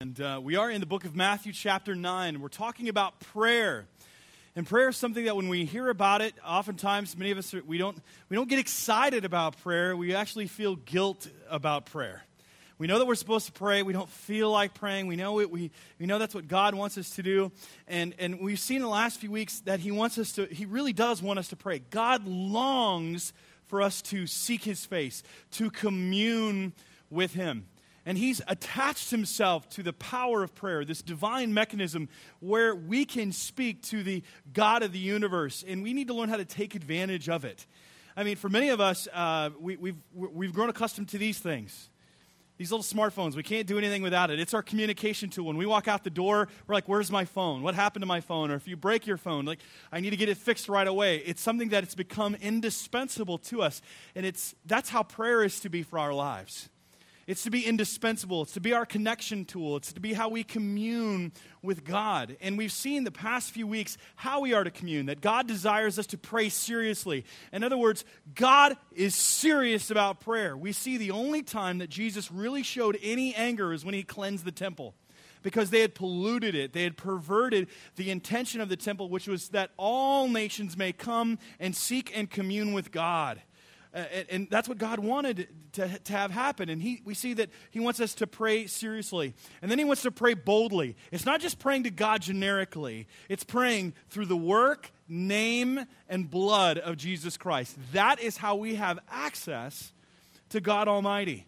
And uh, we are in the book of Matthew, chapter 9. We're talking about prayer. And prayer is something that when we hear about it, oftentimes many of us, we, don't, we don't get excited about prayer. We actually feel guilt about prayer. We know that we're supposed to pray. We don't feel like praying. We know it. We, we know that's what God wants us to do. And, and we've seen in the last few weeks that He wants us to, He really does want us to pray. God longs for us to seek His face, to commune with Him. And he's attached himself to the power of prayer, this divine mechanism where we can speak to the God of the universe, and we need to learn how to take advantage of it. I mean, for many of us, uh, we, we've, we've grown accustomed to these things. These little smartphones, we can't do anything without it. It's our communication tool. When we walk out the door, we're like, where's my phone? What happened to my phone? Or if you break your phone, like, I need to get it fixed right away. It's something that it's become indispensable to us. And it's, that's how prayer is to be for our lives. It's to be indispensable. It's to be our connection tool. It's to be how we commune with God. And we've seen the past few weeks how we are to commune, that God desires us to pray seriously. In other words, God is serious about prayer. We see the only time that Jesus really showed any anger is when he cleansed the temple because they had polluted it. They had perverted the intention of the temple, which was that all nations may come and seek and commune with God. Uh, and, and, that's what God wanted to, to have happen. And he, we see that He wants us to pray seriously. And then He wants to pray boldly. It's not just praying to God generically, it's praying through the work, name, and blood of Jesus Christ. That is how we have access to God Almighty.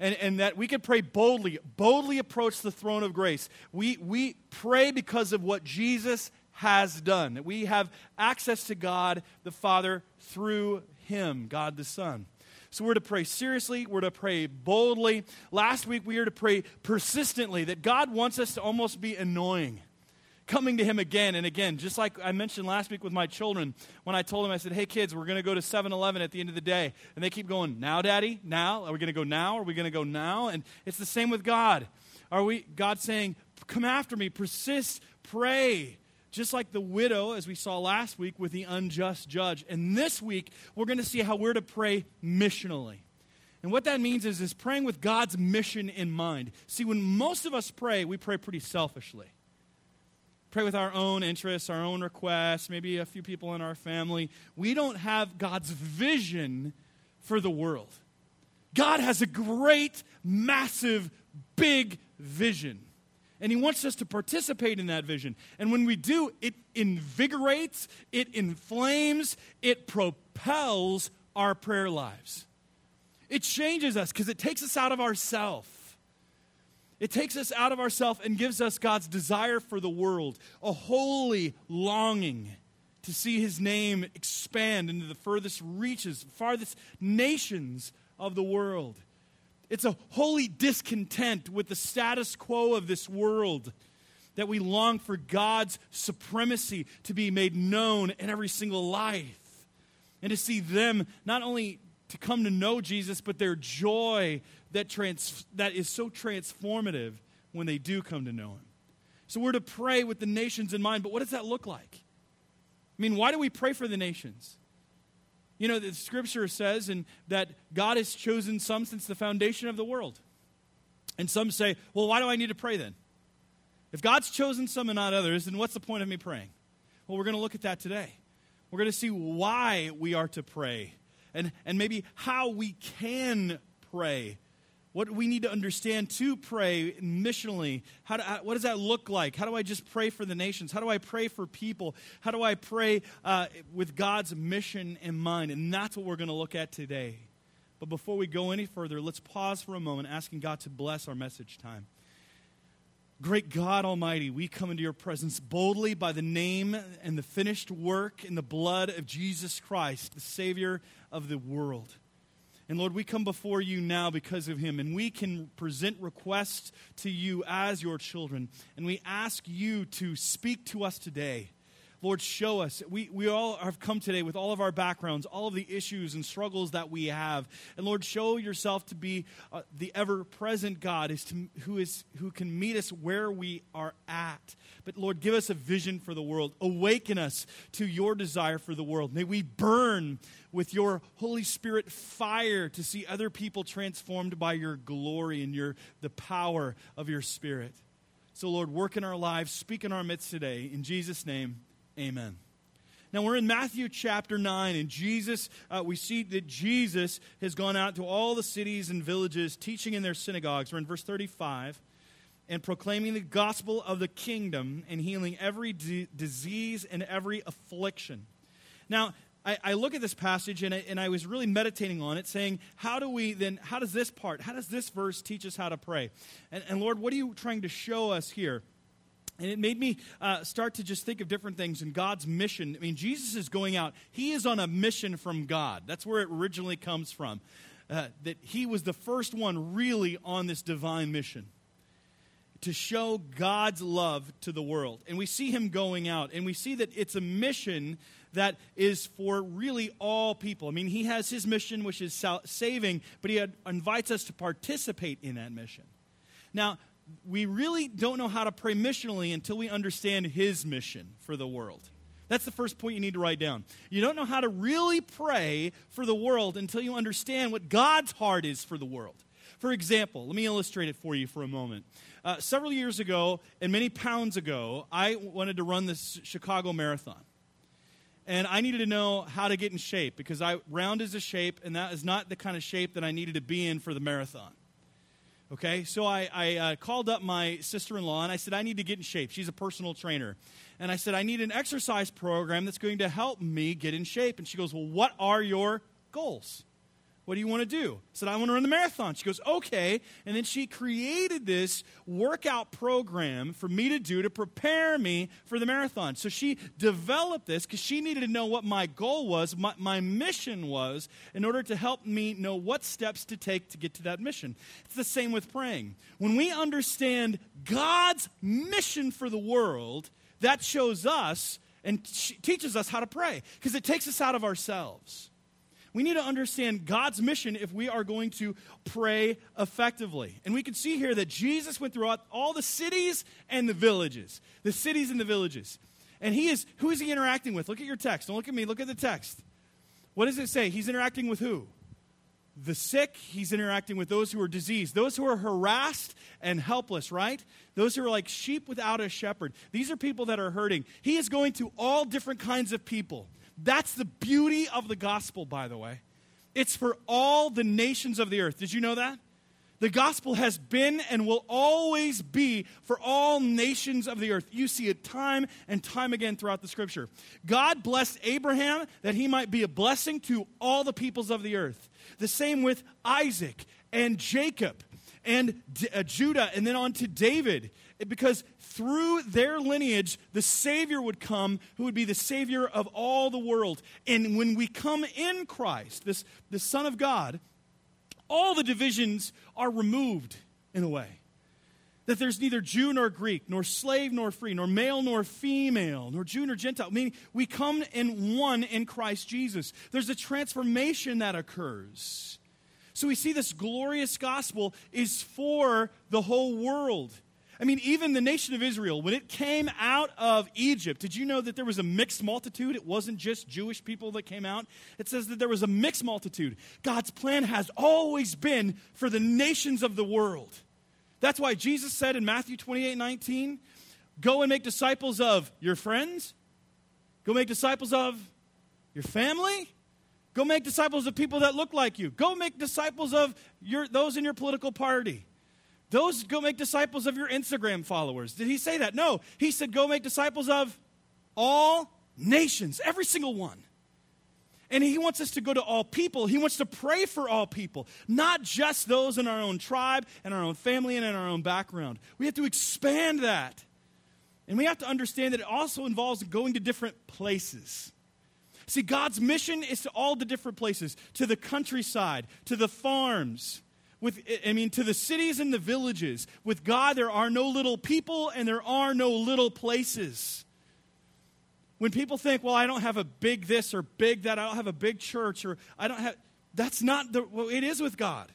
And, and that we can pray boldly, boldly approach the throne of grace. We, we pray because of what Jesus has done, we have access to God the Father through him, God the Son. So we're to pray seriously, we're to pray boldly. Last week we were to pray persistently, that God wants us to almost be annoying. Coming to him again and again, just like I mentioned last week with my children, when I told them, I said, Hey kids, we're going to go to 7 Eleven at the end of the day. And they keep going, Now, Daddy? Now? Are we going to go now? Are we going to go now? And it's the same with God. Are we, God saying, Come after me, persist, pray just like the widow, as we saw last week, with the unjust judge. And this week, we're going to see how we're to pray missionally. And what that means is, is praying with God's mission in mind. See, when most of us pray, we pray pretty selfishly. Pray with our own interests, our own requests, maybe a few people in our family. We don't have God's vision for the world. God has a great, massive, big vision. And He wants us to participate in that vision. And when we do, it invigorates, it inflames, it propels our prayer lives. It changes us because it takes us out of ourself. It takes us out of ourself and gives us God's desire for the world, a holy longing to see his name expand into the furthest reaches, farthest nations of the world. It's a holy discontent with the status quo of this world that we long for God's supremacy to be made known in every single life. And to see them not only to come to know Jesus, but their joy that, trans- that is so transformative when they do come to know Him. So we're to pray with the nations in mind, but what does that look like? I mean, why do we pray for the nations? You know, the scripture says and that God has chosen some since the foundation of the world. And some say, well, why do I need to pray then? If God's chosen some and not others, then what's the point of me praying? Well, we're going to look at that today. We're going to see why we are to pray and, and maybe how we can pray what we need to understand to pray missionally. How, do, what does that look like? How do I just pray for the nations? How do I pray for people? How do I pray uh, with God's mission in mind? And that's what we're going to look at today. But before we go any further, let's pause for a moment, asking God to bless our message time. Great God Almighty, we come into your presence boldly by the name and the finished work in the blood of Jesus Christ, the Savior of the world. And Lord, we come before you now because of him, and we can present requests to you as your children. And we ask you to speak to us today. Lord, show us. We, we all have come today with all of our backgrounds, all of the issues and struggles that we have. And Lord, show yourself to be uh, the ever present God is to, who, is, who can meet us where we are at. But Lord, give us a vision for the world. Awaken us to your desire for the world. May we burn with your Holy Spirit fire to see other people transformed by your glory and your, the power of your Spirit. So, Lord, work in our lives, speak in our midst today. In Jesus' name, amen. Now, we're in Matthew chapter 9, and Jesus, uh, we see that Jesus has gone out to all the cities and villages, teaching in their synagogues. We're in verse 35, and proclaiming the gospel of the kingdom and healing every d- disease and every affliction. Now, I, I, look at this passage and I, and I was really meditating on it, saying, how do we then, how does this part, how does this verse teach us how to pray? And, and Lord, what are you trying to show us here? And it made me uh, start to just think of different things and God's mission. I mean, Jesus is going out, He is on a mission from God. That's where it originally comes from. Uh, that He was the first one really on this divine mission to show God's love to the world. And we see Him going out, and we see that it's a mission that is for really all people. I mean, He has His mission, which is saving, but He invites us to participate in that mission. Now, we really don't know how to pray missionally until we understand his mission for the world. That's the first point you need to write down. You don't know how to really pray for the world until you understand what God's heart is for the world. For example, let me illustrate it for you for a moment. Uh, several years ago, and many pounds ago, I wanted to run this Chicago Marathon. And I needed to know how to get in shape because I round is a shape, and that is not the kind of shape that I needed to be in for the marathon. Okay, so I, I uh, called up my sister in law and I said, I need to get in shape. She's a personal trainer. And I said, I need an exercise program that's going to help me get in shape. And she goes, Well, what are your goals? What do you want to do? I said, I want to run the marathon. She goes, okay. And then she created this workout program for me to do to prepare me for the marathon. So she developed this because she needed to know what my goal was, my, my mission was, in order to help me know what steps to take to get to that mission. It's the same with praying. When we understand God's mission for the world, that shows us and teaches us how to pray because it takes us out of ourselves. We need to understand God's mission if we are going to pray effectively. And we can see here that Jesus went throughout all the cities and the villages. The cities and the villages. And he is, who is he interacting with? Look at your text. Don't look at me, look at the text. What does it say? He's interacting with who? The sick, he's interacting with those who are diseased, those who are harassed and helpless, right? Those who are like sheep without a shepherd. These are people that are hurting. He is going to all different kinds of people. That's the beauty of the gospel, by the way. It's for all the nations of the earth. Did you know that? The gospel has been and will always be for all nations of the earth. You see it time and time again throughout the scripture. God blessed Abraham that he might be a blessing to all the peoples of the earth. The same with Isaac and Jacob and D- uh, Judah and then on to David because through their lineage, the Savior would come who would be the Savior of all the world. And when we come in Christ, this, the Son of God, all the divisions are removed in a way. That there's neither Jew nor Greek, nor slave nor free, nor male nor female, nor Jew nor Gentile. Meaning we come in one in Christ Jesus. There's a transformation that occurs. So we see this glorious gospel is for the whole world. I mean, even the nation of Israel, when it came out of Egypt, did you know that there was a mixed multitude? It wasn't just Jewish people that came out. It says that there was a mixed multitude. God's plan has always been for the nations of the world. That's why Jesus said in Matthew 28 19, go and make disciples of your friends, go make disciples of your family, go make disciples of people that look like you, go make disciples of your, those in your political party. Those go make disciples of your Instagram followers. Did he say that? No. He said, go make disciples of all nations, every single one. And he wants us to go to all people. He wants to pray for all people, not just those in our own tribe and our own family and in our own background. We have to expand that. And we have to understand that it also involves going to different places. See, God's mission is to all the different places to the countryside, to the farms, with, I mean, to the cities and the villages. With God, there are no little people and there are no little places. When people think, well, I don't have a big this or big that, I don't have a big church or I don't have, that's not the, well, it is with God.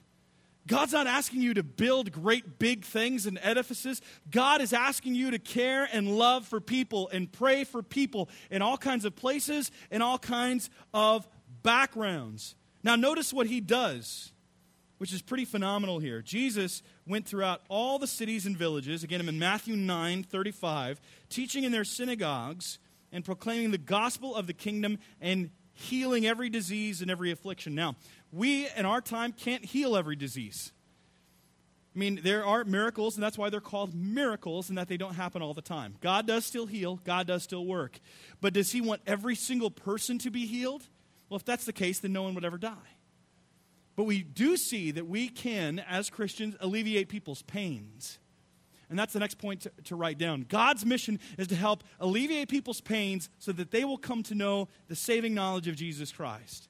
God's not asking you to build great big things and edifices. God is asking you to care and love for people and pray for people in all kinds of places and all kinds of backgrounds. Now, notice what he does which is pretty phenomenal here. Jesus went throughout all the cities and villages, again, I'm in Matthew 9 35, teaching in their synagogues and proclaiming the gospel of the kingdom and healing every disease and every affliction. Now, we in our time can't heal every disease. I mean, there are miracles, and that's why they're called miracles, and that they don't happen all the time. God does still heal, God does still work. But does He want every single person to be healed? Well, if that's the case, then no one would ever die. But we do see that we can, as Christians, alleviate people's pains. And that's the next point to, to, write down. God's mission is to help alleviate people's pains so that they will come to know the saving knowledge of Jesus Christ.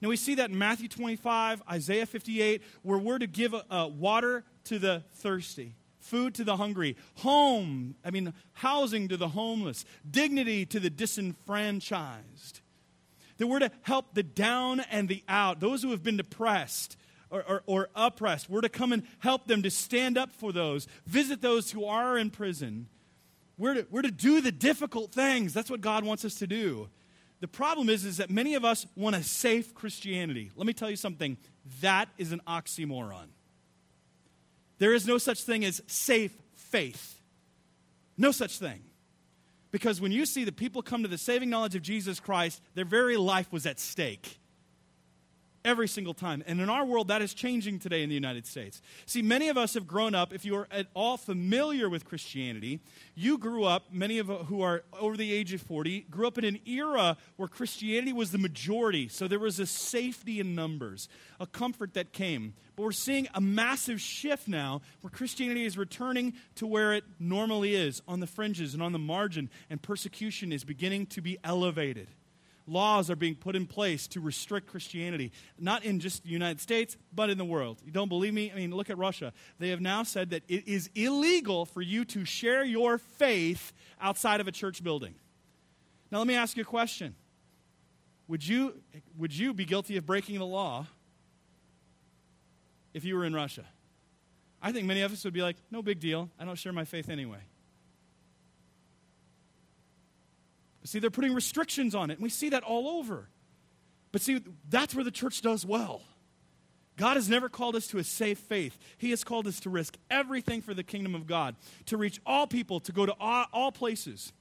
Now, we see that in Matthew 25, Isaiah 58, where we're to give uh, water to the thirsty, food to the hungry, home, I mean, housing to the homeless, dignity to the disenfranchised. That we're to help the down and the out, those who have been depressed or, or, or oppressed. We're to come and help them to stand up for those, visit those who are in prison. We're to, we're to do the difficult things. That's what God wants us to do. The problem is, is that many of us want a safe Christianity. Let me tell you something. That is an oxymoron. There is no such thing as safe faith. No such thing. Because when you see the people come to the saving knowledge of Jesus Christ, their very life was at stake every single time. And in our world, that is changing today in the United States. See, many of us have grown up, if you are at all familiar with Christianity, you grew up, many of who are over the age of 40, grew up in an era where Christianity was the majority. So there was a safety in numbers, a comfort that came. But we're seeing a massive shift now where Christianity is returning to where it normally is, on the fringes and on the margin, and persecution is beginning to be elevated laws are being put in place to restrict Christianity, not in just the United States, but in the world. You don't believe me? I mean, look at Russia. They have now said that it is illegal for you to share your faith outside of a church building. Now, let me ask you a question. Would you, would you be guilty of breaking the law if you were in Russia? I think many of us would be like, no big deal. I don't share my faith anyway. See, they're putting restrictions on it, and we see that all over. But see, that's where the church does well. God has never called us to a safe faith. He has called us to risk everything for the kingdom of God, to reach all people, to go to all, all places.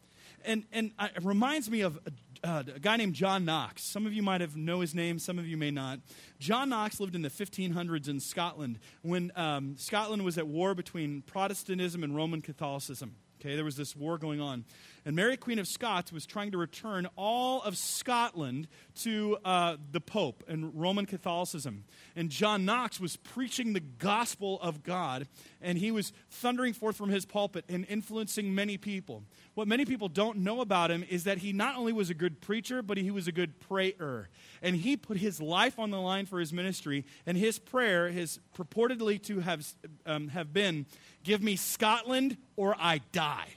And, and it reminds me of a, uh, a, guy named John Knox. Some of you might have know his name, some of you may not. John Knox lived in the 1500s in Scotland when um, Scotland was at war between Protestantism and Roman Catholicism. Okay, there was this war going on. And Mary, Queen of Scots, was trying to return all of Scotland to uh, the Pope and Roman Catholicism. And John Knox was preaching the gospel of God, and he was thundering forth from his pulpit and influencing many people. What many people don't know about him is that he not only was a good preacher, but he was a good prayer. And he put his life on the line for his ministry, and his prayer, his purportedly to have, um, have been, Give me Scotland or I die.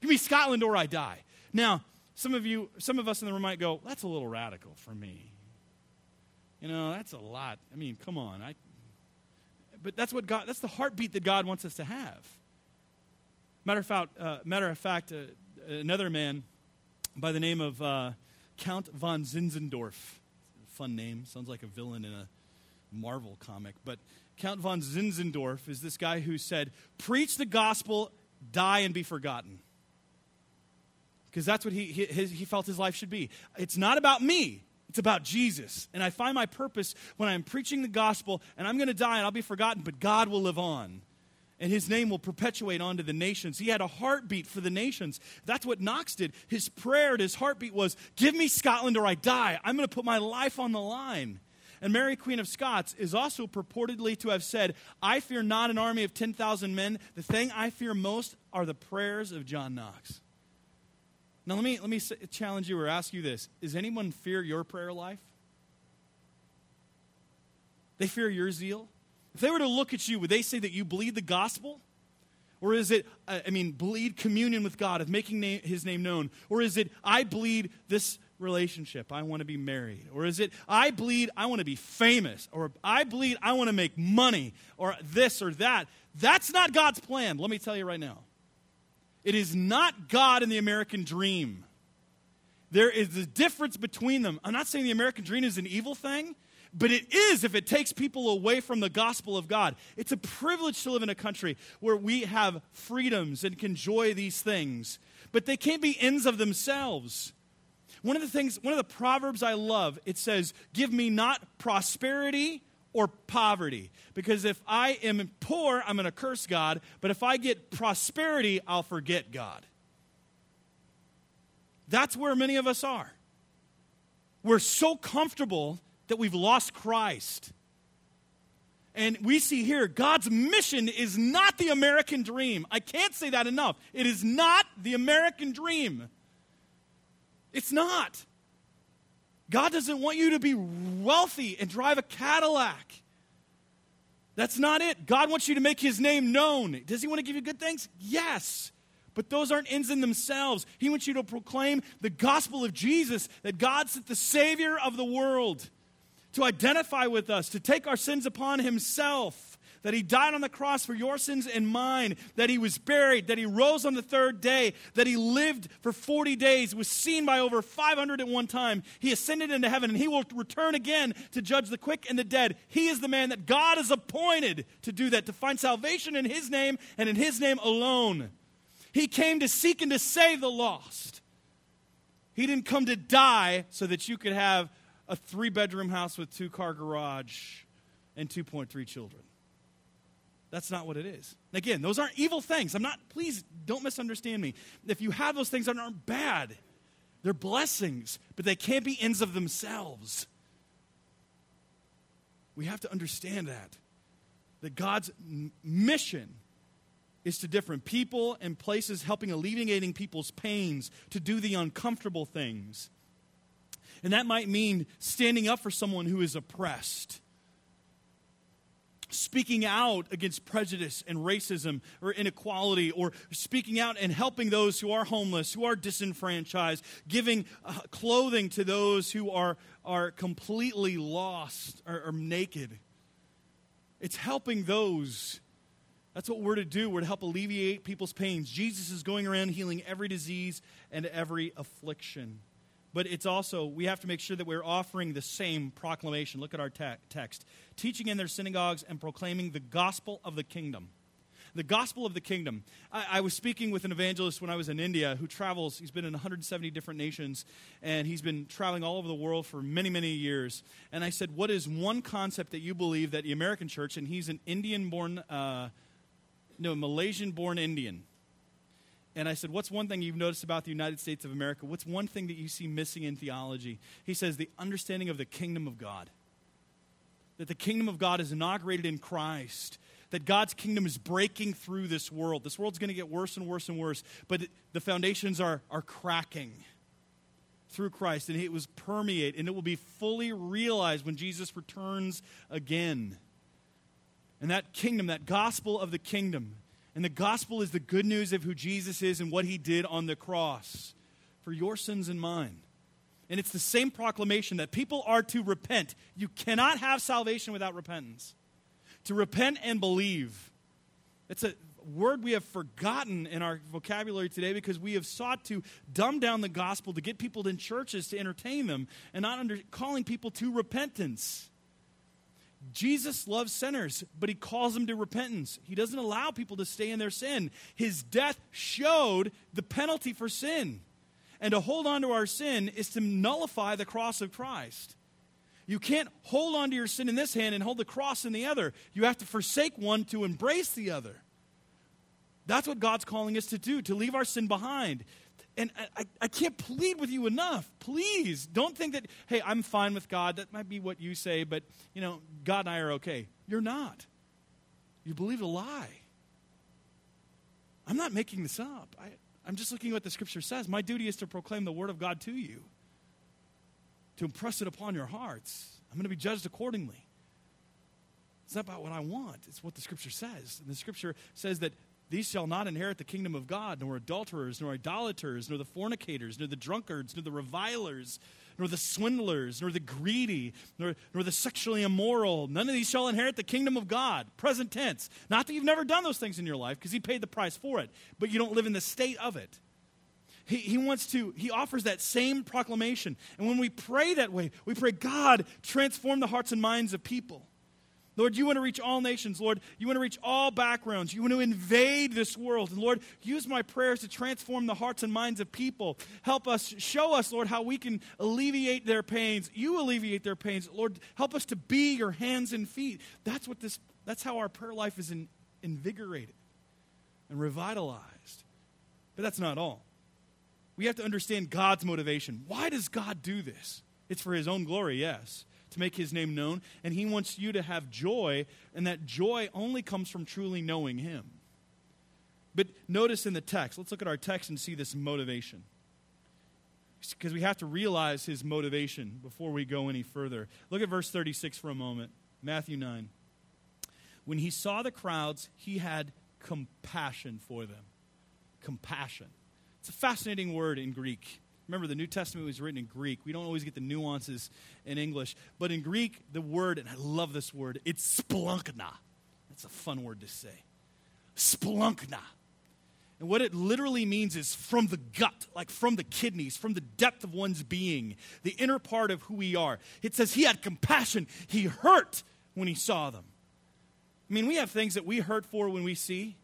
Give me Scotland or I die. Now, some of you, some of us in the room might go, that's a little radical for me. You know, that's a lot. I mean, come on. I, but that's what God, that's the heartbeat that God wants us to have. Matter of fact, uh, matter of fact, uh, another man by the name of uh, Count von Zinzendorf, fun name, sounds like a villain in a Marvel comic, but Count von Zinzendorf is this guy who said, Preach the gospel, die, and be forgotten. Because that's what he, he, his, he felt his life should be. It's not about me, it's about Jesus. And I find my purpose when I'm preaching the gospel, and I'm going to die and I'll be forgotten, but God will live on. And his name will perpetuate onto the nations. He had a heartbeat for the nations. That's what Knox did. His prayer and his heartbeat was, Give me Scotland or I die. I'm going to put my life on the line. And Mary, Queen of Scots, is also purportedly to have said, I fear not an army of 10,000 men. The thing I fear most are the prayers of John Knox. Now, let me, let me challenge you or ask you this Does anyone fear your prayer life? They fear your zeal? If they were to look at you, would they say that you bleed the gospel? Or is it, uh, I mean, bleed communion with God, of making name, his name known? Or is it, I bleed this relationship. I want to be married. Or is it, I bleed, I want to be famous. Or I bleed, I want to make money. Or this or that. That's not God's plan. Let me tell you right now. It is not God and the American dream. There is a difference between them. I'm not saying the American dream is an evil thing, but it is if it takes people away from the gospel of God. It's a privilege to live in a country where we have freedoms and can enjoy these things, but they can't be ends of themselves. One of the things, one of the proverbs I love, it says, Give me not prosperity or poverty. Because if I am poor, I'm going to curse God, but if I get prosperity, I'll forget God. That's where many of us are. We're so comfortable that we've lost Christ. And we see here God's mission is not the American dream. I can't say that enough. It is not the American dream. It's not. God doesn't want you to be wealthy and drive a Cadillac. That's not it. God wants you to make his name known. Does he want to give you good things? Yes. But those aren't ends in themselves. He wants you to proclaim the gospel of Jesus that God sent the Savior of the world to identify with us, to take our sins upon himself that he died on the cross for your sins and mine, that he was buried, that he rose on the third day, that he lived for 40 days, was seen by over 500 at one time. He ascended into heaven, and he will return again to judge the quick and the dead. He is the man that God has appointed to do that, to find salvation in his name and in his name alone. He came to seek and to save the lost. He didn't come to die so that you could have a three bedroom house with two car garage and 2.3 children. That's not what it is. Again, those aren't evil things. I'm not, please don't misunderstand me. If you have those things that aren't bad, they're blessings, but they can't be ends of themselves. We have to understand that. That God's m- mission is to different people and places, helping alleviating people's pains, to do the uncomfortable things. And that might mean standing up for someone who is oppressed speaking out against prejudice and racism or inequality, or speaking out and helping those who are homeless, who are disenfranchised, giving uh, clothing to those who are, are completely lost or, or naked. It's helping those. That's what we're to do. We're to help alleviate people's pains. Jesus is going around healing every disease and every affliction but it's also, we have to make sure that we're offering the same proclamation. Look at our te- text teaching in their synagogues and proclaiming the gospel of the kingdom. The gospel of the kingdom. I, I, was speaking with an evangelist when I was in India who travels, he's been in 170 different nations, and he's been traveling all over the world for many, many years. And I said, What is one concept that you believe that the American church, and he's an Indian born, uh, no, Malaysian born Indian, and I said, What's one thing you've noticed about the United States of America? What's one thing that you see missing in theology? He says, The understanding of the kingdom of God. That the kingdom of God is inaugurated in Christ. That God's kingdom is breaking through this world. This world's going to get worse and worse and worse, but the foundations are, are cracking through Christ, and it was permeate, and it will be fully realized when Jesus returns again. And that kingdom, that gospel of the kingdom, and the gospel is the good news of who Jesus is and what he did on the cross for your sins and mine. And it's the same proclamation that people are to repent. You cannot have salvation without repentance. To repent and believe. It's a word we have forgotten in our vocabulary today because we have sought to dumb down the gospel to get people in churches to entertain them and not under, calling people to repentance. Jesus loves sinners, but he calls them to repentance. He doesn't allow people to stay in their sin. His death showed the penalty for sin. And to hold on to our sin is to nullify the cross of Christ. You can't hold on to your sin in this hand and hold the cross in the other. You have to forsake one to embrace the other. That's what God's calling us to do, to leave our sin behind. And I, I can't plead with you enough. Please don't think that, hey, I'm fine with God. That might be what you say, but, you know, God and I are okay. You're not. You believe a lie. I'm not making this up. I, I'm just looking at what the scripture says. My duty is to proclaim the word of God to you, to impress it upon your hearts. I'm going to be judged accordingly. It's not about what I want, it's what the scripture says. And the scripture says that these shall not inherit the kingdom of God, nor adulterers, nor idolaters, nor the fornicators, nor the drunkards, nor the revilers, nor the swindlers, nor the greedy, nor, nor the sexually immoral. None of these shall inherit the kingdom of God. Present tense. Not that you've never done those things in your life, because He paid the price for it, but you don't live in the state of it. he, he wants to, he offers that same proclamation. And when we pray that way, we pray, God, transform the hearts and minds of people. Lord, you want to reach all nations. Lord, you want to reach all backgrounds. You want to invade this world. And Lord, use my prayers to transform the hearts and minds of people. Help us, show us, Lord, how we can alleviate their pains. You alleviate their pains. Lord, help us to be your hands and feet. That's what this, that's how our prayer life is in, invigorated and revitalized. But that's not all. We have to understand God's motivation. Why does God do this? It's for his own glory, yes to make his name known, and he wants you to have joy, and that joy only comes from truly knowing him. But notice in the text, let's look at our text and see this motivation. Because we have to realize his motivation before we go any further. Look at verse 36 for a moment. Matthew 9. When he saw the crowds, he had compassion for them. Compassion. It's a fascinating word in Greek. Remember, the New Testament was written in Greek. We don't always get the nuances in English. But in Greek, the word, and I love this word, it's splunkna. That's a fun word to say. Splunkna. And what it literally means is from the gut, like from the kidneys, from the depth of one's being, the inner part of who we are. It says he had compassion. He hurt when he saw them. I mean, we have things that we hurt for when we see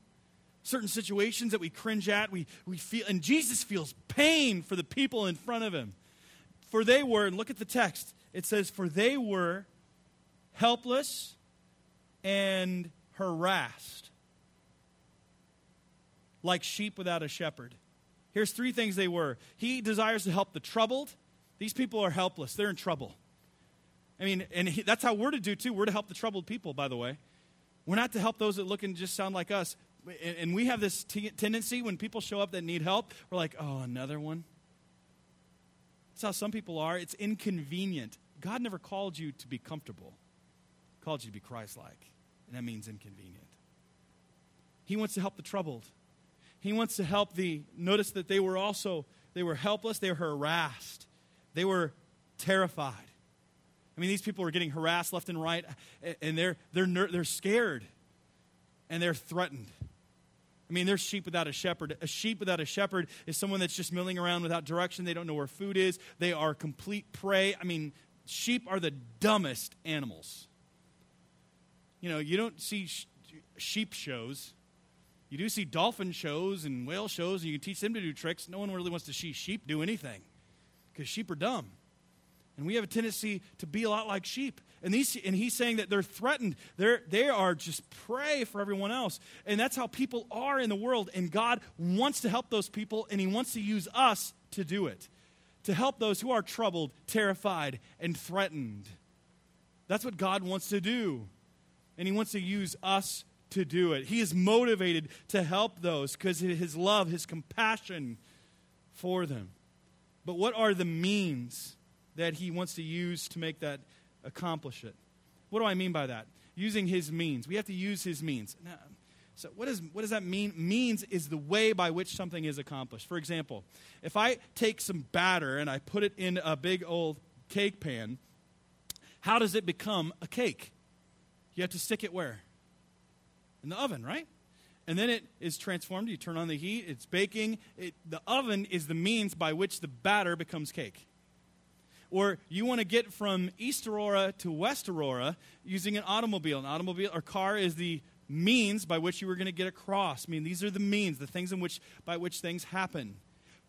certain situations that we cringe at, we, we feel, and Jesus feels pain for the people in front of him. For they were, and look at the text, it says, For they were helpless and harassed, like sheep without a shepherd. Here's three things they were. He desires to help the troubled. These people are helpless, they're in trouble. I mean, and he, that's how we're to do too. We're to help the troubled people, by the way. We're not to help those that look and just sound like us and we have this t- tendency when people show up that need help, we're like, oh, another one. That's how some people are. It's inconvenient. God never called you to be comfortable, he called you to be Christ like. And that means inconvenient. He wants to help the troubled. He wants to help the, notice that they were also, they were helpless, they were harassed, they were terrified. I mean, these people are getting harassed left and right, and they're, they're, they're scared and they're threatened. I mean, there's sheep without a shepherd. A sheep without a shepherd is someone that's just milling around without direction. They don't know where food is. They are complete prey. I mean, sheep are the dumbest animals. You know, you don't see sh- sheep shows. You do see dolphin shows and whale shows, and you can teach them to do tricks. No one really wants to see sheep do anything because sheep are dumb. And we have a tendency to be a lot like sheep. And, these, and he's saying that they're threatened. They're, they are just prey for everyone else. And that's how people are in the world. And God wants to help those people, and he wants to use us to do it. To help those who are troubled, terrified, and threatened. That's what God wants to do. And he wants to use us to do it. He is motivated to help those because of his love, his compassion for them. But what are the means that he wants to use to make that accomplish it. What do I mean by that? Using his means. We have to use his means. Now, so what, is, what does that mean? Means is the way by which something is accomplished. For example, if I take some batter and I put it in a big old cake pan, how does it become a cake? You have to stick it where? In the oven, right? And then it is transformed. You turn on the heat, it's baking. It, the oven is the means by which the batter becomes cake or you want to get from East Aurora to West Aurora using an automobile. An automobile or car is the means by which you were going to get across. I mean, these are the means, the things in which by which things happen.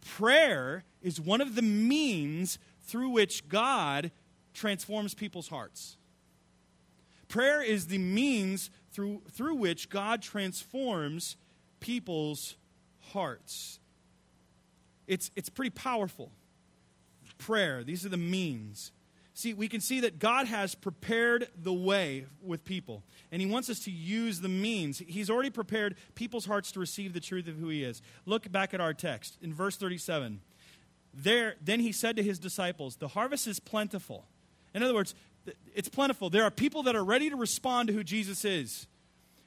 Prayer is one of the means through which God transforms people's hearts. Prayer is the means through, through which God transforms people's hearts. It's, it's pretty powerful prayer. These are the means. See, we can see that God has prepared the way with people, and He wants us to use the means. He's already prepared people's hearts to receive the truth of who He is. Look back at our text in verse 37. There, then He said to His disciples, The harvest is plentiful. In other words, it's plentiful. There are people that are ready to respond to who Jesus is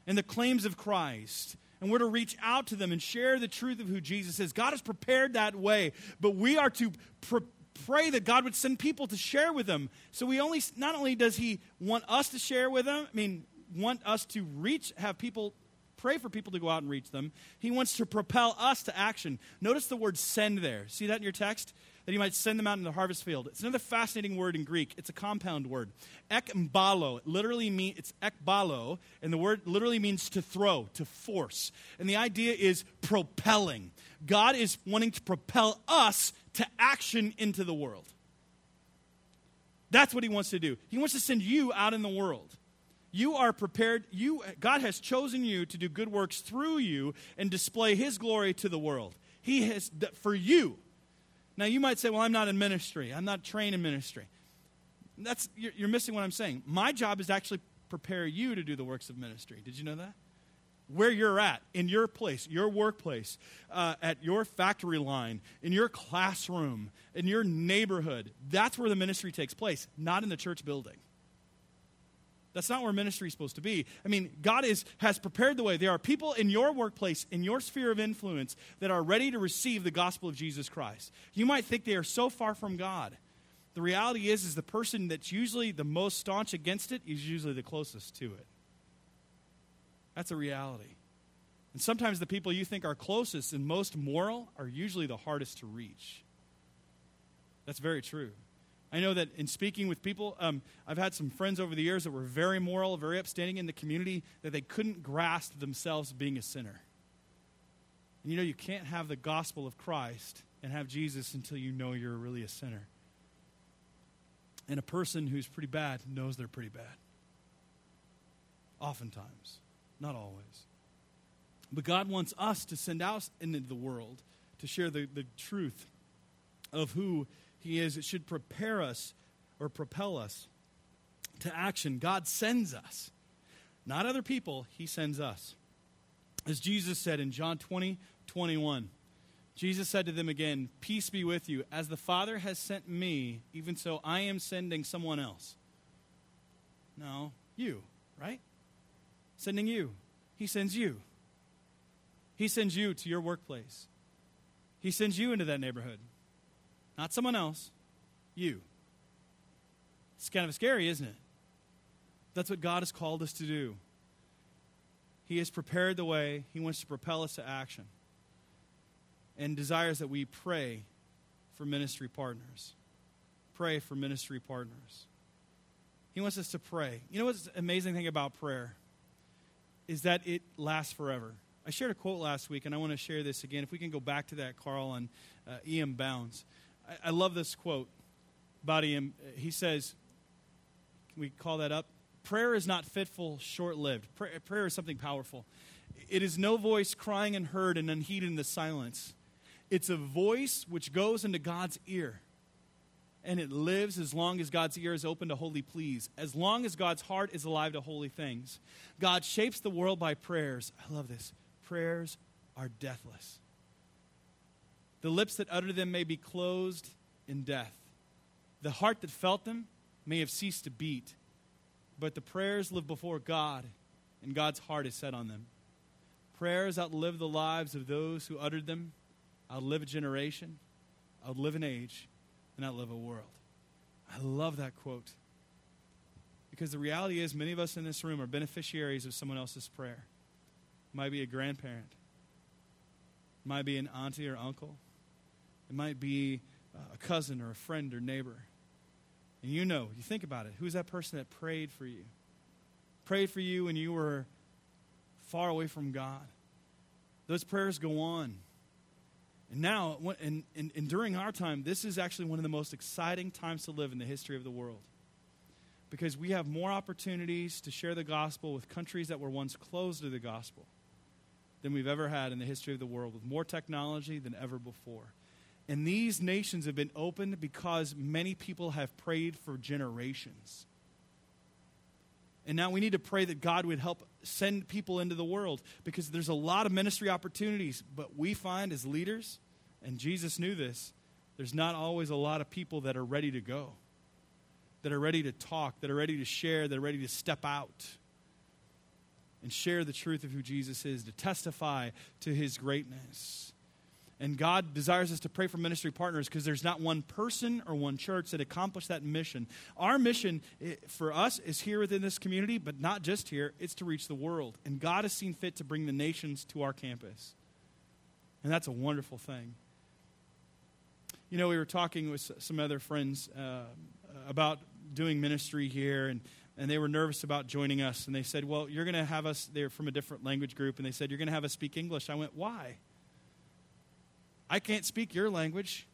and the claims of Christ and we're to reach out to them and share the truth of who Jesus is. God has prepared that way, but we are to pre- pray that God would send people to share with them. So we only not only does he want us to share with them, I mean, want us to reach have people pray for people to go out and reach them. He wants to propel us to action. Notice the word send there. See that in your text? That he might send them out in the harvest field. It's another fascinating word in Greek. It's a compound word. Ekbalo. It literally means, it's ekbalo, and the word literally means to throw, to force. And the idea is propelling. God is wanting to propel us to action into the world. That's what he wants to do. He wants to send you out in the world. You are prepared. You, God has chosen you to do good works through you and display his glory to the world. He has, for you. Now, you might say, well, I'm not in ministry. I'm not trained in ministry. That's, you're, you're missing what I'm saying. My job is to actually prepare you to do the works of ministry. Did you know that? Where you're at, in your place, your workplace, uh, at your factory line, in your classroom, in your neighborhood. That's where the ministry takes place, not in the church building. That's not where ministry is supposed to be. I mean, God is, has prepared the way. There are people in your workplace, in your sphere of influence, that are ready to receive the gospel of Jesus Christ. You might think they are so far from God. The reality is, is the person that's usually the most staunch against it is usually the closest to it. That's a reality. And sometimes the people you think are closest and most moral are usually the hardest to reach. That's very true. I know that in speaking with people, um, I've had some friends over the years that were very moral, very upstanding in the community, that they couldn't grasp themselves being a sinner. And you know, you can't have the gospel of Christ and have Jesus until you know you're really a sinner. And a person who's pretty bad knows they're pretty bad. Oftentimes. Not always. But God wants us to send out into the world to share the, the truth of who He is. It should prepare us or propel us to action. God sends us, not other people, He sends us. As Jesus said in John 20, 21, Jesus said to them again, Peace be with you. As the Father has sent me, even so I am sending someone else. No, you, right? Sending you. He sends you. He sends you to your workplace. He sends you into that neighborhood. Not someone else, you. It's kind of scary, isn't it? That's what God has called us to do. He has prepared the way, He wants to propel us to action, and desires that we pray for ministry partners. Pray for ministry partners. He wants us to pray. You know what's amazing thing about prayer? Is that it lasts forever. I shared a quote last week, and I want to share this again. If we can go back to that, Carl, on uh, E.M. Bounds. I, I, love this quote about E.M. He says, Can we call that up? Prayer is not fitful, short lived. Prayer, prayer is something powerful. It is no voice crying unheard and unheeded in the silence. It's a voice which goes into God's ear and it lives as long as God's ear is open to holy pleas, as long as God's heart is alive to holy things. God shapes the world by prayers. I love this. Prayers are deathless. The lips that utter them may be closed in death. The heart that felt them may have ceased to beat, but the prayers live before God, and God's heart is set on them. Prayers outlive the lives of those who uttered them, outlive a generation, outlive an age and outlive a world. I love that quote. Because the reality is, many of us in this room are beneficiaries of someone else's prayer. It might be a grandparent, it might be an auntie or uncle, it might be uh, a cousin or a friend or neighbor. And you know, you think about it, who's that person that prayed for you? Prayed for you when you were far away from God. Those prayers go on and now, and, and, and, during our time, this is actually one of the most exciting times to live in the history of the world. Because we have more opportunities to share the gospel with countries that were once closed to the gospel than we've ever had in the history of the world, with more technology than ever before. And these nations have been opened because many people have prayed for generations. And now we need to pray that God would help send people into the world because there's a lot of ministry opportunities, but we find as leaders, and Jesus knew this, there's not always a lot of people that are ready to go, that are ready to talk, that are ready to share, that are ready to step out and share the truth of who Jesus is, to testify to his greatness. And God desires us to pray for ministry partners because there's not one person or one church that accomplished that mission. Our mission eh, for us is here within this community, but not just here, it's to reach the world. And God has seen fit to bring the nations to our campus. And that's a wonderful thing. You know, we were talking with some other friends uh, about doing ministry here, and, and they were nervous about joining us. And they said, Well, you're going to have us, they're from a different language group, and they said, You're going to have us speak English. I went, Why? I can't speak your language.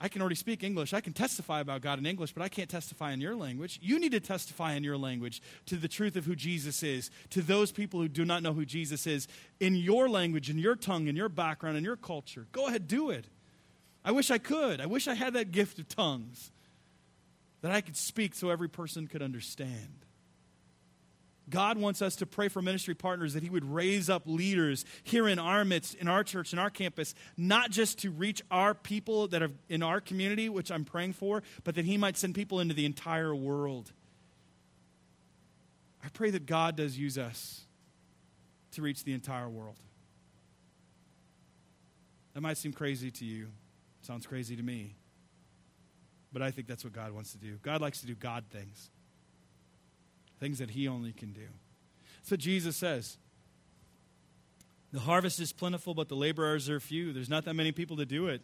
I can already speak English. I can testify about God in English, but I can't testify in your language. You need to testify in your language to the truth of who Jesus is, to those people who do not know who Jesus is, in your language, in your tongue, in your background, in your culture. Go ahead, do it. I wish I could. I wish I had that gift of tongues that I could speak so every person could understand. God wants us to pray for ministry partners that He would raise up leaders here in our midst, in our church, in our campus, not just to reach our people that are in our community, which I'm praying for, but that He might send people into the entire world. I pray that God does use us to reach the entire world. That might seem crazy to you. Sounds crazy to me. But I think that's what God wants to do. God likes to do God things things that He only can do. That's what Jesus says. The harvest is plentiful, but the laborers are few. There's not that many people to do it.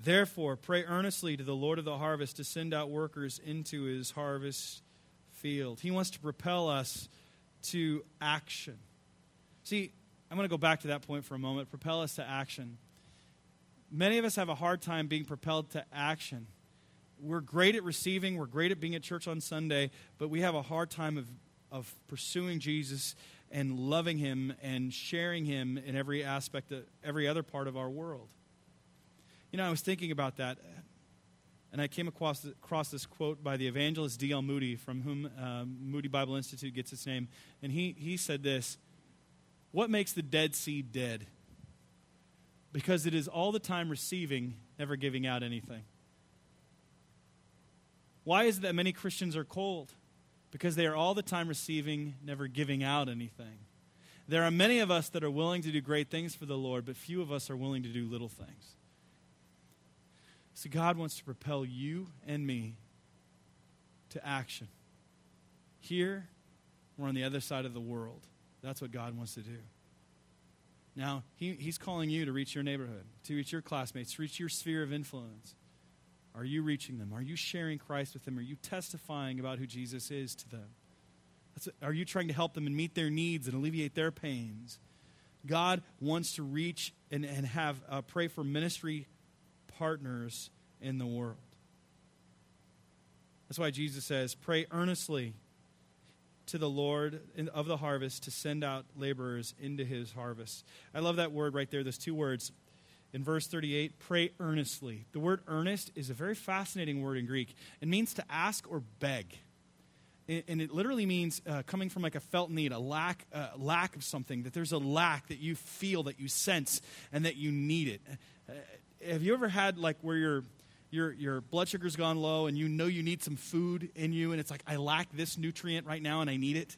Therefore, pray earnestly to the Lord of the harvest to send out workers into his harvest field. He wants to propel us to action. See, I'm going to go back to that point for a moment. Propel us to action. Many of us have a hard time being propelled to action we're great at receiving, we're great at being at church on Sunday, but we have a hard time of, of pursuing Jesus and loving him and sharing him in every aspect of every other part of our world. You know, I was thinking about that, and I came across, across this quote by the evangelist D.L. Moody, from whom um, Moody Bible Institute gets its name. And he, he said this What makes the Dead Sea dead? Because it is all the time receiving, never giving out anything. Why is it that many Christians are cold? Because they are all the time receiving, never giving out anything. There are many of us that are willing to do great things for the Lord, but few of us are willing to do little things. So God wants to propel you and me to action. Here we're on the other side of the world. That's what God wants to do. Now, he, He's calling you to reach your neighborhood, to reach your classmates, to reach your sphere of influence. Are you reaching them? Are you sharing Christ with them? Are you testifying about who Jesus is to them? are you trying to help them and meet their needs and alleviate their pains? God wants to reach and, and have uh, pray for ministry partners in the world. That's why Jesus says, Pray earnestly to the Lord of the harvest to send out laborers into his harvest. I love that word right there, those two words in verse 38, pray earnestly. The word earnest is a very fascinating word in Greek. It means to ask or beg. And it literally means uh, coming from like a felt need, a lack, uh, lack of something, that there's a lack that you feel, that you sense, and that you need it. Uh, have you ever had like where your, your, your blood sugar's gone low and you know you need some food in you, and it's like, I lack this nutrient right now and I need it?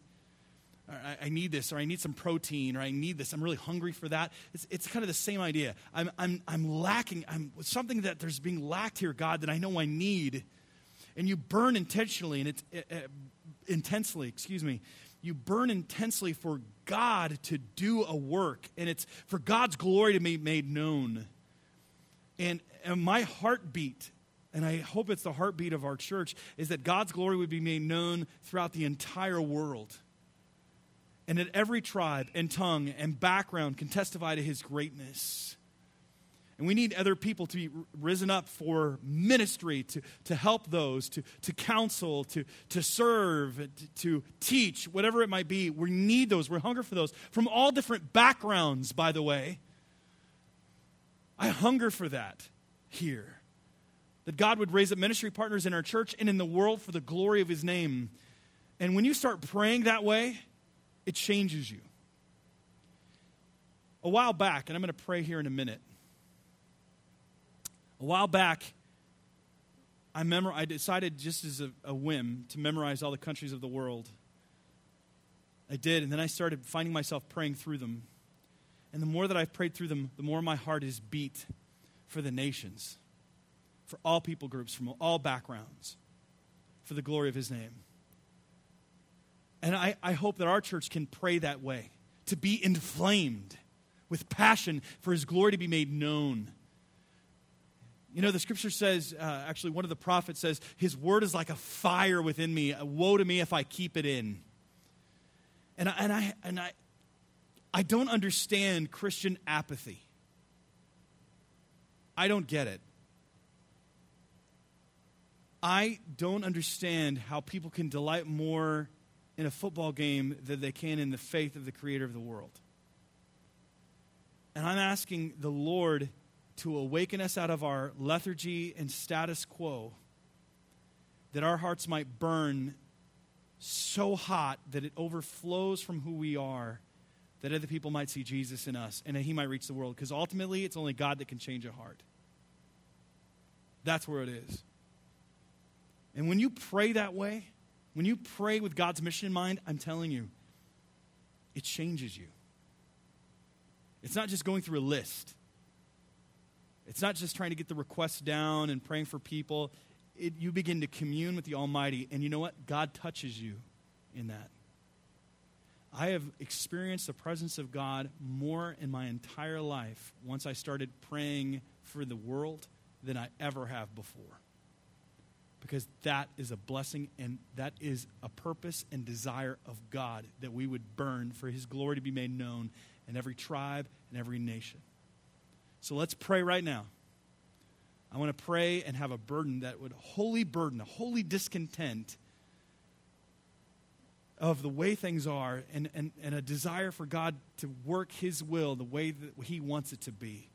I, I, need this, or I need some protein, or I need this. I'm really hungry for that. It's, it's kind of the same idea. I'm, I'm, I'm lacking, I'm something that there's being lacked here, God, that I know I need. And you burn intentionally, and it's uh, intensely, excuse me. You burn intensely for God to do a work, and it's for God's glory to be made known. And, and my heartbeat and I hope it's the heartbeat of our church, is that God's glory would be made known throughout the entire world and that every tribe and tongue and background can testify to his greatness. And we need other people to be risen up for ministry, to, to help those, to, to counsel, to, to serve, to, to teach, whatever it might be. We need those. We're hungry for those from all different backgrounds, by the way. I hunger for that here. That God would raise up ministry partners in our church and in the world for the glory of his name. And when you start praying that way, it changes you. A while back, and I'm going to pray here in a minute. A while back, I, I decided just as a, a whim to memorize all the countries of the world. I did, and then I started finding myself praying through them. And the more that I've prayed through them, the more my heart is beat for the nations, for all people groups, from all backgrounds, for the glory of his name. And I, I hope that our church can pray that way, to be inflamed with passion for his glory to be made known. You know, the scripture says, uh, actually, one of the prophets says, His word is like a fire within me. Woe to me if I keep it in. And I, and I, and I, I don't understand Christian apathy. I don't get it. I don't understand how people can delight more in a football game than they can in the faith of the creator of the world. And I'm asking the Lord to awaken us out of our lethargy and status quo, that our hearts might burn so hot that it overflows from who we are, that other people might see Jesus in us and that He might reach the world. Because ultimately, it's only God that can change a heart. That's where it is. And when you pray that way, when you pray with God's mission in mind, I'm telling you, it changes you. It's not just going through a list. It's not just trying to get the requests down and praying for people. It, you begin to commune with the Almighty, and you know what? God touches you in that. I have experienced the presence of God more in my entire life once I started praying for the world than I ever have before. Because that is a blessing and that is a purpose and desire of God that we would burn for His glory to be made known in every tribe and every nation. So let's pray right now. I want to pray and have a burden that would holy burden, a holy discontent of the way things are and, and, and a desire for God to work His will the way that He wants it to be.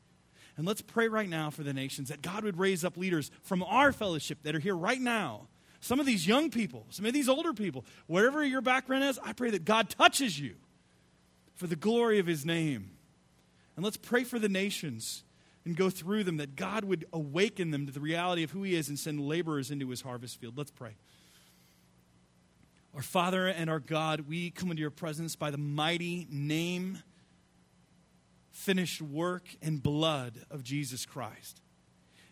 And let's pray right now for the nations that God would raise up leaders from our fellowship that are here right now. Some of these young people, some of these older people, wherever your background is, I pray that God touches you for the glory of His name. And let's pray for the nations and go through them that God would awaken them to the reality of who He is and send laborers into His harvest field. Let's pray. Our Father and our God, we come into your presence by the mighty name, finished work, and blood of Jesus Christ.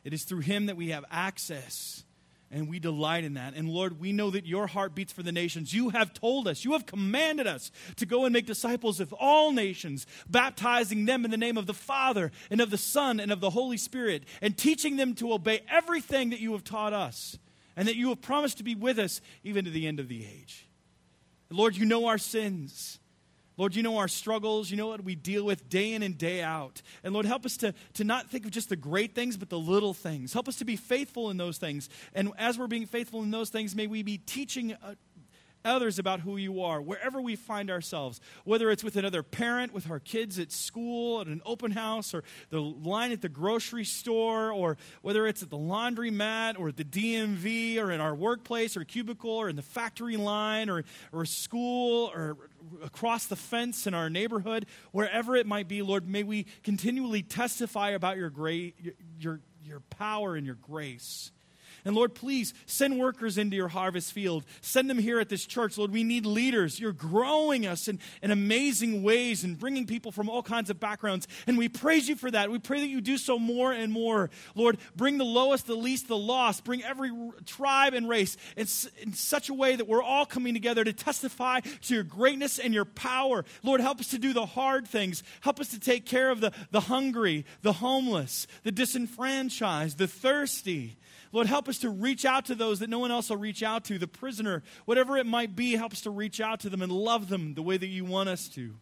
It is through Him that we have access and we delight in that. And Lord, we know that your heart beats for the nations. You have told us, you have commanded us to go and make disciples of all nations, baptizing them in the name of the Father and of the Son and of the Holy Spirit, and teaching them to obey everything that you have taught us, and that you have promised to be with us even to the end of the age. Lord, you know our sins. Lord, you know our struggles. You know what we deal with day in and day out. And Lord, help us to, to not think of just the great things, but the little things. Help us to be faithful in those things. And as we're being faithful in those things, may we be teaching uh, others about who you are, wherever we find ourselves, whether it's with another parent, with our kids at school, at an open house, or the line at the grocery store, or whether it's at the laundromat, or at the DMV, or in our workplace, or cubicle, or in the factory line, or, or school, or across the fence in our neighborhood, wherever it might be, Lord, may we continually testify about your, great, your, your power and your grace. And Lord, please send workers into your harvest field. Send them here at this church. Lord, we need leaders. You're growing us in, in amazing ways and bringing people from all kinds of backgrounds. And we praise you for that. We pray that you do so more and more. Lord, bring the lowest, the least, the lost. Bring every tribe and race in, in such a way that we're all coming together to testify to your greatness and your power. Lord, help us to do the hard things. Help us to take care of the, the hungry, the homeless, the disenfranchised, the thirsty. Lord, help us to reach out to those that no one else will reach out to, the prisoner, whatever it might be, helps to reach out to them and love them the way that you want us to.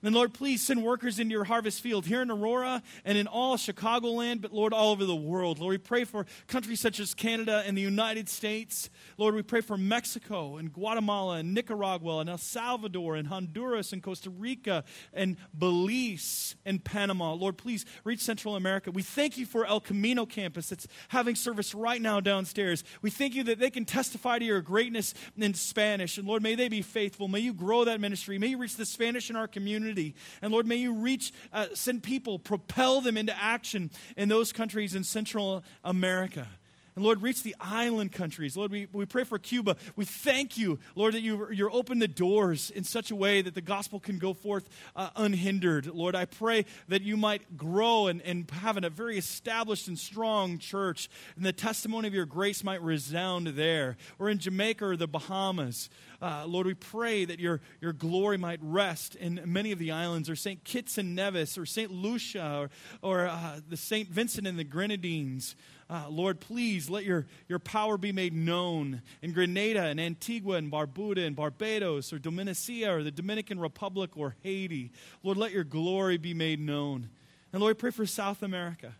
Then, Lord, please send workers into your harvest field here in Aurora and in all Chicagoland, but Lord, all over the world. Lord, we pray for countries such as Canada and the United States. Lord, we pray for Mexico and Guatemala and Nicaragua and El Salvador and Honduras and Costa Rica and Belize and Panama. Lord, please reach Central America. We thank you for El Camino campus that's having service right now downstairs. We thank you that they can testify to your greatness in Spanish. And Lord, may they be faithful. May you grow that ministry. May you reach the Spanish in our community And Lord, may you reach, uh, send people, propel them into action in those countries in Central America. And Lord, reach the island countries. Lord, we, we pray for Cuba. We thank you, Lord, that you, you're open the doors in such a way that the gospel can go forth uh, unhindered. Lord, I pray that you might grow and, and have a very established and strong church, and the testimony of your grace might resound there. Or in Jamaica or the Bahamas. Uh, Lord, we pray that your, your glory might rest in many of the islands, or St. Kitts and Nevis, or St. Lucia, or, or uh, the St. Vincent and the Grenadines. Uh, Lord, please let your, your power be made known in Grenada and Antigua and Barbuda and Barbados or Dominica or the Dominican Republic or Haiti. Lord, let your glory be made known. And Lord, pray for South America.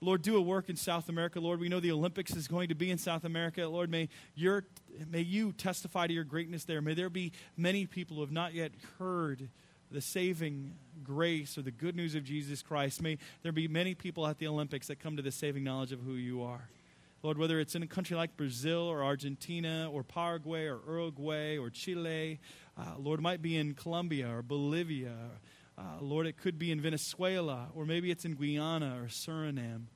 Lord, do a work in South America. Lord, we know the Olympics is going to be in South America. Lord, may, your, may you testify to your greatness there. May there be many people who have not yet heard the saving grace or the good news of Jesus Christ. May there be many people at the Olympics that come to the saving knowledge of who you are. Lord, whether it's in a country like Brazil or Argentina or Paraguay or Uruguay or Chile, uh, Lord, it might be in Colombia or Bolivia. Uh, Lord, it could be in Venezuela or maybe it's in Guyana or Suriname.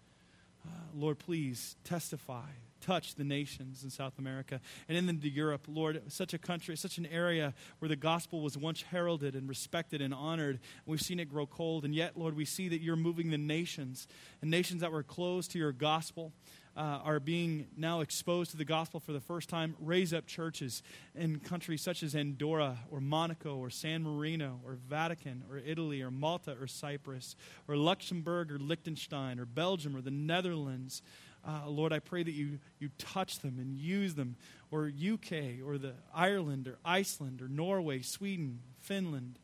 Uh, Lord, please testify touch the nations in South America and in the Europe. Lord, such a country, such an area where the gospel was once heralded and respected and honored. We've seen it grow cold, and yet, Lord, we see that you're moving the nations, and nations that were closed to your gospel. Uh, are being now exposed to the gospel for the first time, raise up churches in countries such as Andorra or Monaco or San Marino or Vatican or Italy or Malta or Cyprus or Luxembourg or Liechtenstein or Belgium or the Netherlands uh, Lord, I pray that you, you touch them and use them, or UK, or the Ireland, or Iceland, or Norway, Sweden, Finland,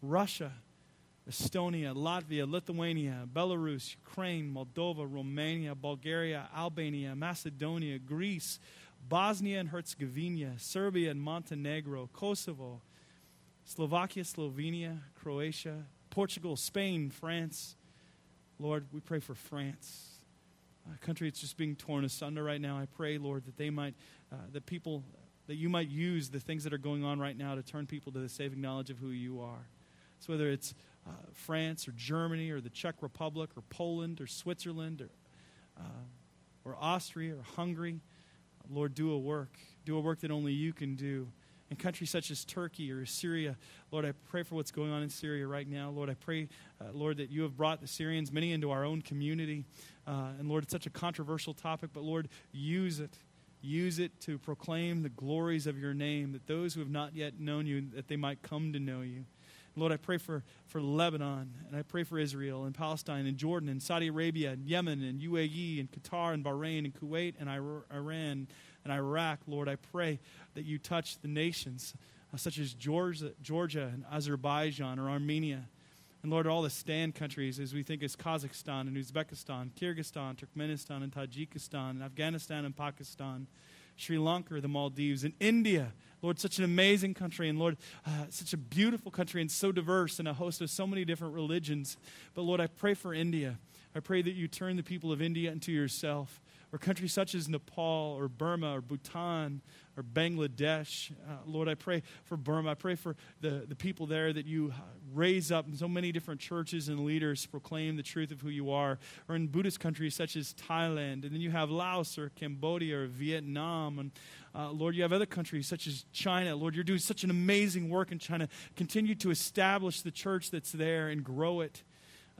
Russia, Estonia, Latvia, Lithuania, Belarus, Ukraine, Moldova, Romania, Bulgaria, Albania, Macedonia, Greece, Bosnia and Herzegovina, Serbia and Montenegro, Kosovo, Slovakia, Slovenia, Croatia, Portugal, Spain, France. Lord, we pray for France country that's just being torn asunder right now. I pray, Lord, that they might, uh, that people, that you might use the things that are going on right now to turn people to the saving knowledge of who you are. So whether it's uh, France or Germany or the Czech Republic or Poland or Switzerland or, uh, or Austria or Hungary, Lord, do a work. Do a work that only you can do in countries such as Turkey or Syria. Lord, I pray for what's going on in Syria right now. Lord, I pray, uh, Lord, that you have brought the Syrians, many into our own community. Uh, and Lord, it's such a controversial topic, but Lord, use it. Use it to proclaim the glories of your name, that those who have not yet known you, that they might come to know you. Lord, I pray for, for Lebanon, and I pray for Israel, and Palestine, and Jordan, and Saudi Arabia, and Yemen, and UAE, and Qatar, and Bahrain, and Kuwait, and Iran, and Iraq. Lord, I pray that you touch the nations uh, such as Georgia, Georgia, and Azerbaijan, or Armenia. And Lord, all the stand countries, as we think is Kazakhstan and Uzbekistan, Kyrgyzstan, Turkmenistan, and Tajikistan, and Afghanistan and Pakistan, Sri Lanka, the Maldives, and India. Lord, such an amazing country, and Lord, uh, such a beautiful country, and so diverse, and a host of so many different religions. But Lord, I pray for India. I pray that you turn the people of India into yourself or countries such as Nepal or Burma or Bhutan or Bangladesh. Uh, Lord, I pray for Burma. I pray for the, the people there that you raise up so many different churches and leaders proclaim the truth of who you are. Or in Buddhist countries such as Thailand. And then you have Laos or Cambodia or Vietnam. And uh, Lord, you have other countries such as China. Lord, you're doing such an amazing work in China. Continue to establish the church that's there and grow it.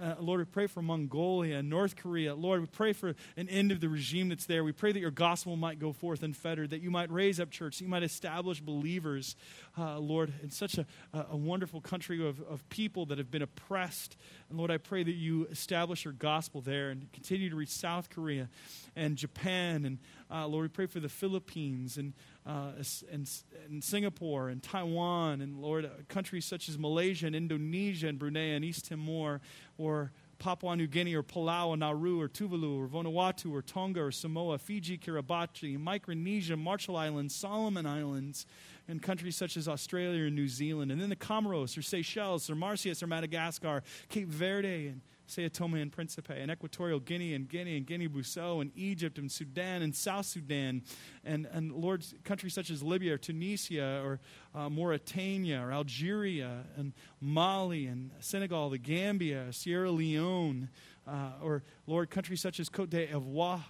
Uh, Lord, we pray for Mongolia and North Korea. Lord, we pray for an end of the regime that's there. We pray that your gospel might go forth unfettered, that you might raise up church, you might establish believers, uh, Lord, in such a, a wonderful country of, of people that have been oppressed. And Lord, I pray that you establish your gospel there and continue to reach South Korea and Japan. And uh, Lord, we pray for the Philippines and uh, and, and, Singapore and Taiwan and Lord, uh, countries such as Malaysia and Indonesia and Brunei and East Timor or Papua New Guinea or Palau or Nauru or Tuvalu or Vanuatu or Tonga or Samoa, Fiji, Kiribati, Micronesia, Marshall Islands, Solomon Islands, and countries such as Australia and New Zealand, and then the Comoros or Seychelles or Mauritius or Madagascar, Cape Verde and Sao Tome and Principe, and Equatorial Guinea and Guinea and Guinea-Bissau and Egypt and Sudan and South Sudan, and, and Lord, countries such as Libya or Tunisia or uh, Mauritania or Algeria and Mali and Senegal, the Gambia, Sierra Leone, uh, or Lord, countries such as Cote d'Ivoire,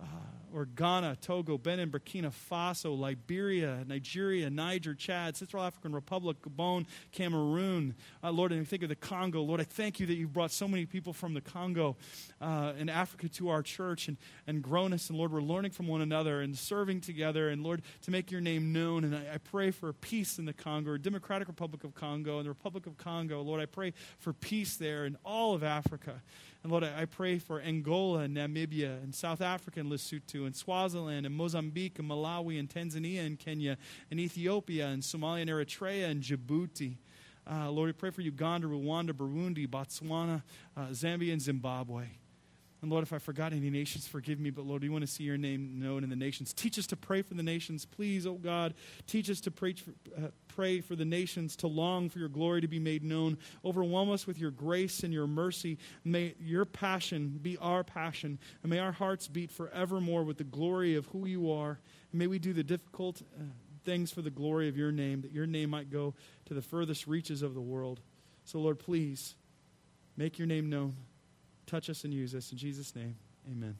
uh, or Ghana, Togo, Benin, Burkina Faso, Liberia, Nigeria, Niger, Chad, Central African Republic, Gabon, Cameroon. Uh, Lord, and I think of the Congo. Lord, I thank you that you've brought so many people from the Congo uh, and Africa to our church and, and grown us. And Lord, we're learning from one another and serving together. And Lord, to make your name known. And I, I pray for peace in the Congo, Democratic Republic of Congo, and the Republic of Congo. Lord, I pray for peace there in all of Africa. And Lord, I pray for Angola and Namibia and South Africa and Lesotho and Swaziland and Mozambique and Malawi and Tanzania and Kenya and Ethiopia and Somalia and Eritrea and Djibouti. Uh, Lord, we pray for Uganda, Rwanda, Burundi, Botswana, uh, Zambia, and Zimbabwe. And Lord, if I forgot any nations, forgive me. But Lord, we want to see your name known in the nations. Teach us to pray for the nations. Please, oh God, teach us to pray for, uh, pray for the nations, to long for your glory to be made known. Overwhelm us with your grace and your mercy. May your passion be our passion. And may our hearts beat forevermore with the glory of who you are. And may we do the difficult uh, things for the glory of your name, that your name might go to the furthest reaches of the world. So, Lord, please make your name known touch us and use us. In Jesus' name, amen.